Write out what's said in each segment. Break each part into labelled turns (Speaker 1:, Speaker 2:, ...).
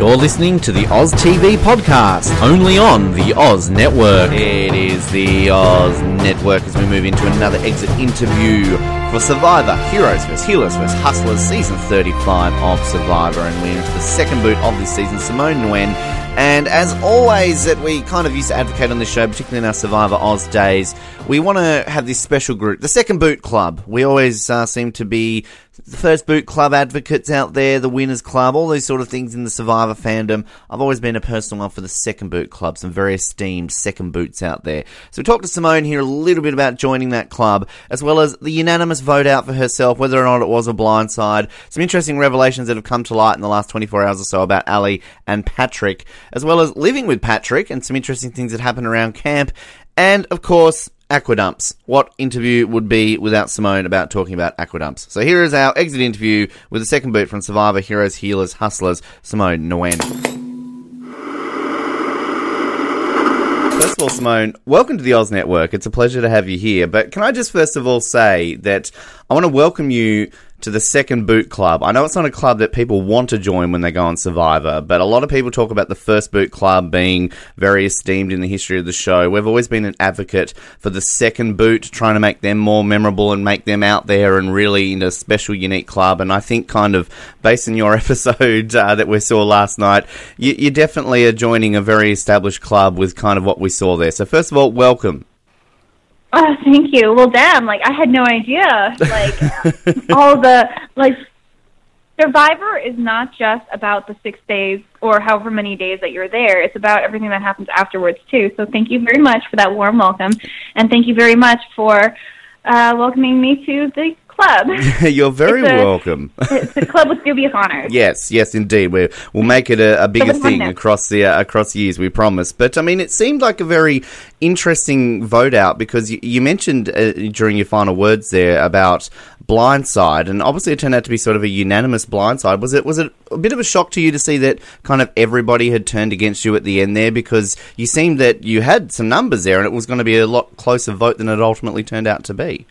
Speaker 1: You're listening to the Oz TV podcast, only on the Oz Network. It is the Oz Network as we move into another exit interview for Survivor Heroes vs. Healers vs. Hustlers, season 35 of Survivor, and we're into the second boot of this season, Simone Nguyen. And as always, that we kind of used to advocate on this show, particularly in our Survivor Oz days, we want to have this special group, the Second Boot Club. We always uh, seem to be the First Boot Club advocates out there, the Winners Club, all these sort of things in the Survivor fandom. I've always been a personal one for the Second Boot Club, some very esteemed Second Boots out there. So we talked to Simone here a little bit about joining that club, as well as the unanimous vote out for herself, whether or not it was a blindside. Some interesting revelations that have come to light in the last 24 hours or so about Ali and Patrick, as well as living with Patrick and some interesting things that happened around camp. And of course, Aquadumps. What interview would be without Simone about talking about Aquadumps? So here is our exit interview with the second boot from Survivor Heroes, Healers, Hustlers, Simone Nguyen. First of all, Simone, welcome to the Oz Network. It's a pleasure to have you here. But can I just first of all say that I want to welcome you to the second boot club. I know it's not a club that people want to join when they go on Survivor, but a lot of people talk about the first boot club being very esteemed in the history of the show. We've always been an advocate for the second boot, trying to make them more memorable and make them out there and really in a special, unique club. And I think, kind of based on your episode uh, that we saw last night, you, you definitely are joining a very established club with kind of what we saw there. So, first of all, welcome.
Speaker 2: Oh, thank you. Well, damn, like I had no idea. Like all the like Survivor is not just about the 6 days or however many days that you're there. It's about everything that happens afterwards too. So thank you very much for that warm welcome and thank you very much for uh, welcoming me to the club.
Speaker 1: You're very
Speaker 2: It's a-
Speaker 1: welcome.
Speaker 2: it's a club with dubious honors.
Speaker 1: Yes, yes, indeed. We we'll make it a, a bigger thing across the uh, across years. We promise. But I mean, it seemed like a very interesting vote out because you, you mentioned uh, during your final words there about blindside, and obviously it turned out to be sort of a unanimous blindside. Was it was it a bit of a shock to you to see that kind of everybody had turned against you at the end there because you seemed that you had some numbers there, and it was going to be a lot closer vote than it ultimately turned out to be.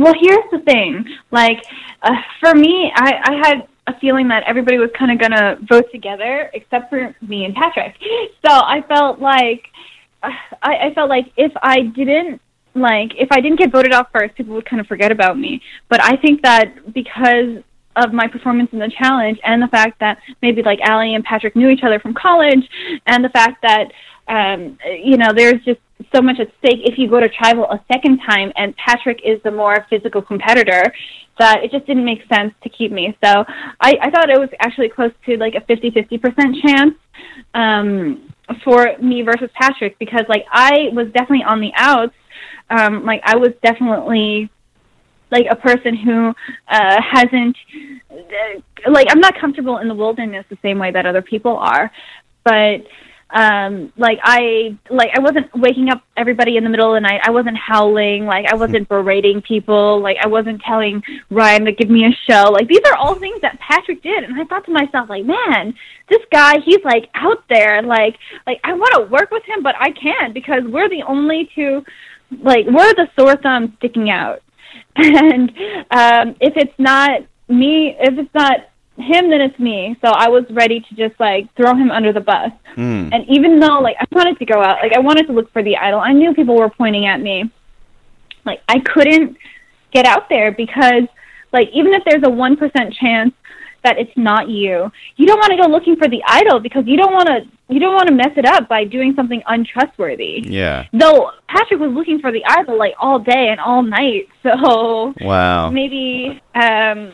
Speaker 2: Well, here's the thing. Like, uh, for me, I, I had a feeling that everybody was kind of going to vote together, except for me and Patrick. So I felt like, uh, I, I felt like if I didn't, like, if I didn't get voted off first, people would kind of forget about me. But I think that because of my performance in the challenge and the fact that maybe like Ali and Patrick knew each other from college and the fact that um you know there's just so much at stake if you go to tribal a second time and Patrick is the more physical competitor that it just didn't make sense to keep me. So I, I thought it was actually close to like a 50-50% chance um for me versus Patrick because like I was definitely on the outs. Um like I was definitely like a person who uh, hasn't like I'm not comfortable in the wilderness the same way that other people are, but um like I like I wasn't waking up everybody in the middle of the night. I wasn't howling, like I wasn't berating people, like I wasn't telling Ryan to give me a show. Like these are all things that Patrick did and I thought to myself like, man, this guy he's like out there like like I want to work with him but I can't because we're the only two like we're the sore thumb sticking out. And um if it's not me, if it's not him, then it's me. So I was ready to just like throw him under the bus.
Speaker 1: Mm.
Speaker 2: And even though like I wanted to go out, like I wanted to look for the idol, I knew people were pointing at me. Like I couldn't get out there because like even if there's a one percent chance that it's not you, you don't want to go looking for the idol because you don't want to you don't want to mess it up by doing something untrustworthy.
Speaker 1: Yeah.
Speaker 2: Though Patrick was looking for the idol like all day and all night, so
Speaker 1: Wow.
Speaker 2: maybe um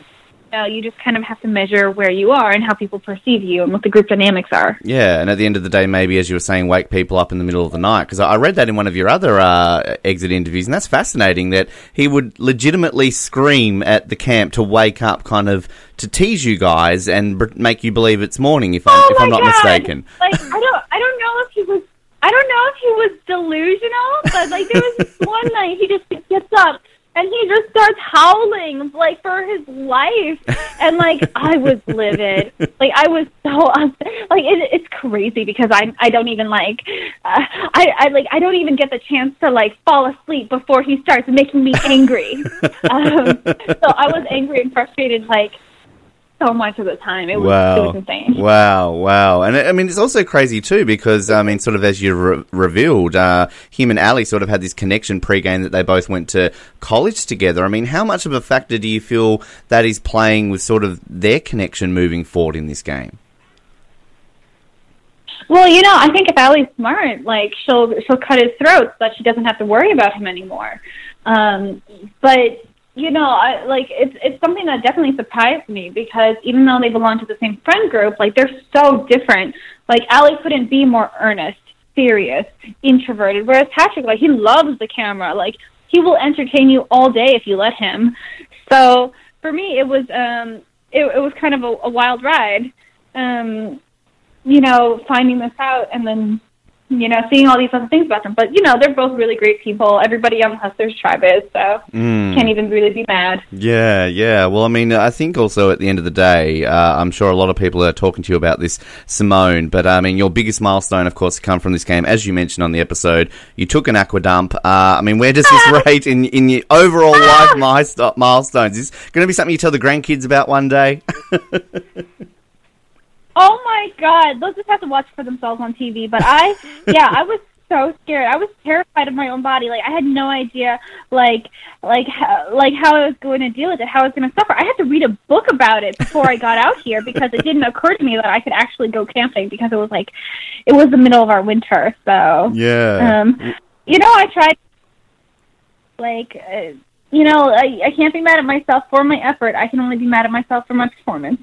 Speaker 2: you, you just kind of have to measure where you are and how people perceive you and what the group dynamics are.
Speaker 1: Yeah, and at the end of the day, maybe as you were saying, wake people up in the middle of the night. Because I read that in one of your other uh, exit interviews, and that's fascinating. That he would legitimately scream at the camp to wake up, kind of to tease you guys and br- make you believe it's morning. If I'm
Speaker 2: oh
Speaker 1: if I'm not
Speaker 2: God.
Speaker 1: mistaken.
Speaker 2: Like I don't I don't know if he was I don't know if he was delusional, but like there was this one night he just gets up and he just starts howling like for his life and like i was livid like i was so upset. like it, it's crazy because i i don't even like uh, i i like i don't even get the chance to like fall asleep before he starts making me angry um so i was angry and frustrated like so much of the time. It was,
Speaker 1: wow.
Speaker 2: it was insane.
Speaker 1: Wow, wow. And I mean, it's also crazy too because, I mean, sort of as you re- revealed, uh, him and Ali sort of had this connection pre-game that they both went to college together. I mean, how much of a factor do you feel that is playing with sort of their connection moving forward in this game?
Speaker 2: Well, you know, I think if Ali's smart, like she'll she'll cut his throat so that she doesn't have to worry about him anymore. Um, but you know, I like it's it's something that definitely surprised me because even though they belong to the same friend group, like they're so different. Like Ali couldn't be more earnest, serious, introverted, whereas Patrick, like he loves the camera. Like he will entertain you all day if you let him. So for me, it was um it, it was kind of a, a wild ride. Um, you know, finding this out and then, you know, seeing all these other things about them. But, you know, they're both really great people. Everybody on the Hustlers tribe is, so
Speaker 1: Mm.
Speaker 2: can't even really be mad.
Speaker 1: Yeah, yeah. Well, I mean, I think also at the end of the day, uh, I'm sure a lot of people are talking to you about this, Simone. But I mean, your biggest milestone, of course, come from this game, as you mentioned on the episode, you took an aqua dump. Uh, I mean, where does this rate in in your overall life milestones? Is this going to be something you tell the grandkids about one day?
Speaker 2: Oh my god, they'll just have to watch for themselves on TV. But I, yeah, I was so scared. I was terrified of my own body. Like I had no idea, like, like, how, like how I was going to deal with it, how I was going to suffer. I had to read a book about it before I got out here because it didn't occur to me that I could actually go camping because it was like, it was the middle of our winter. So,
Speaker 1: yeah.
Speaker 2: um, you know, I tried, like. Uh, you know, I, I can't be mad at myself for my effort. I can only be mad at myself for my performance.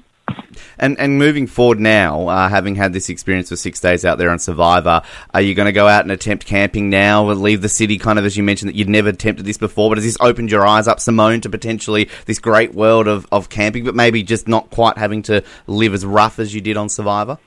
Speaker 1: And and moving forward now, uh, having had this experience for six days out there on Survivor, are you going to go out and attempt camping now? Or leave the city, kind of as you mentioned that you'd never attempted this before. But has this opened your eyes up, Simone, to potentially this great world of, of camping, but maybe just not quite having to live as rough as you did on Survivor?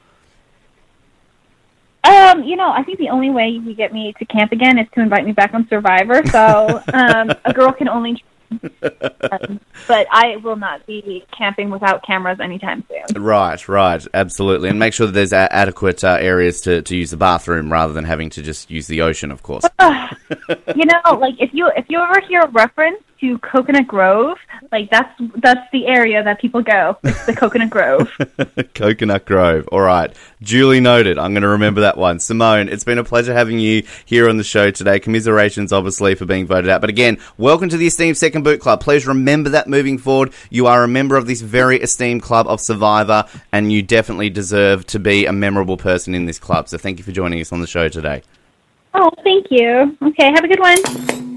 Speaker 2: Um, you know, I think the only way you can get me to camp again is to invite me back on Survivor. So um, a girl can only. Um, but I will not be camping without cameras anytime soon.
Speaker 1: Right, right, absolutely, and make sure that there's a- adequate uh, areas to, to use the bathroom rather than having to just use the ocean, of course.
Speaker 2: You know, like if you if you ever hear a reference to Coconut Grove, like that's that's the area that people go. It's the Coconut Grove.
Speaker 1: Coconut Grove. All right. Duly noted. I'm going to remember that one. Simone, it's been a pleasure having you here on the show today. Commiserations, obviously, for being voted out. But again, welcome to the esteemed Second Boot Club. Please remember that moving forward. You are a member of this very esteemed club of Survivor, and you definitely deserve to be a memorable person in this club. So thank you for joining us on the show today.
Speaker 2: oh, thank you. Okay, have a good one.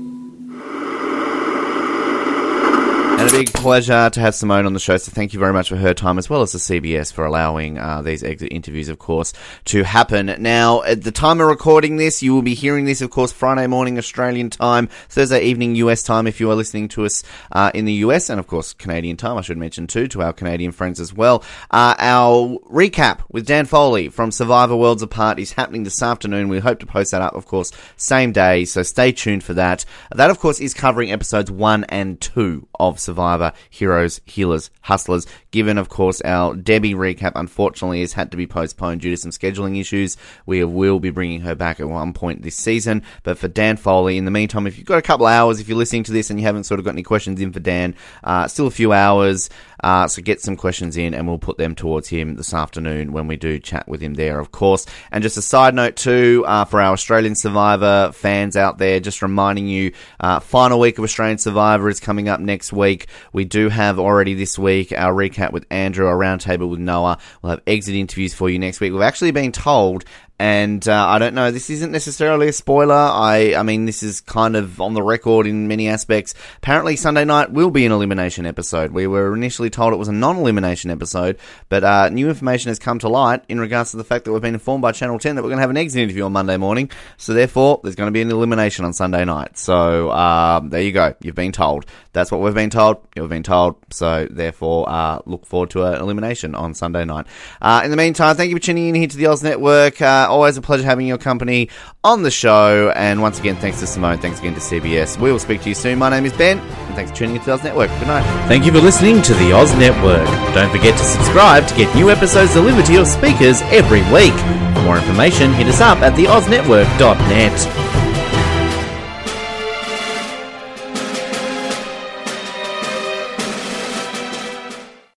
Speaker 1: Big pleasure to have Simone on the show. So thank you very much for her time, as well as the CBS for allowing uh, these exit interviews, of course, to happen. Now, at the time of recording this, you will be hearing this, of course, Friday morning Australian time, Thursday evening US time, if you are listening to us uh, in the US, and of course Canadian time. I should mention too to our Canadian friends as well. Uh, our recap with Dan Foley from Survivor Worlds Apart is happening this afternoon. We hope to post that up, of course, same day. So stay tuned for that. That, of course, is covering episodes one and two of Survivor Heroes, Healers, Hustlers. Given, of course, our Debbie recap unfortunately has had to be postponed due to some scheduling issues. We will be bringing her back at one point this season. But for Dan Foley, in the meantime, if you've got a couple hours, if you're listening to this and you haven't sort of got any questions in for Dan, uh, still a few hours. Uh, so get some questions in and we'll put them towards him this afternoon when we do chat with him there, of course. And just a side note too, uh, for our Australian Survivor fans out there, just reminding you, uh, final week of Australian Survivor is coming up next week. We do have already this week our recap with Andrew, a roundtable with Noah. We'll have exit interviews for you next week. We've actually been told and uh, I don't know. This isn't necessarily a spoiler. I, I mean, this is kind of on the record in many aspects. Apparently, Sunday night will be an elimination episode. We were initially told it was a non-elimination episode, but uh, new information has come to light in regards to the fact that we've been informed by Channel Ten that we're going to have an exit interview on Monday morning. So therefore, there's going to be an elimination on Sunday night. So um, there you go. You've been told. That's what we've been told. You've been told. So therefore, uh, look forward to an elimination on Sunday night. Uh, in the meantime, thank you for tuning in here to the Oz Network. Always a pleasure having your company on the show. And once again, thanks to Simone. Thanks again to CBS. We will speak to you soon. My name is Ben, and thanks for tuning in to the Oz Network. Good night.
Speaker 3: Thank you for listening to the Oz Network. Don't forget to subscribe to get new episodes delivered to your speakers every week. For more information, hit us up at theoznetwork.net.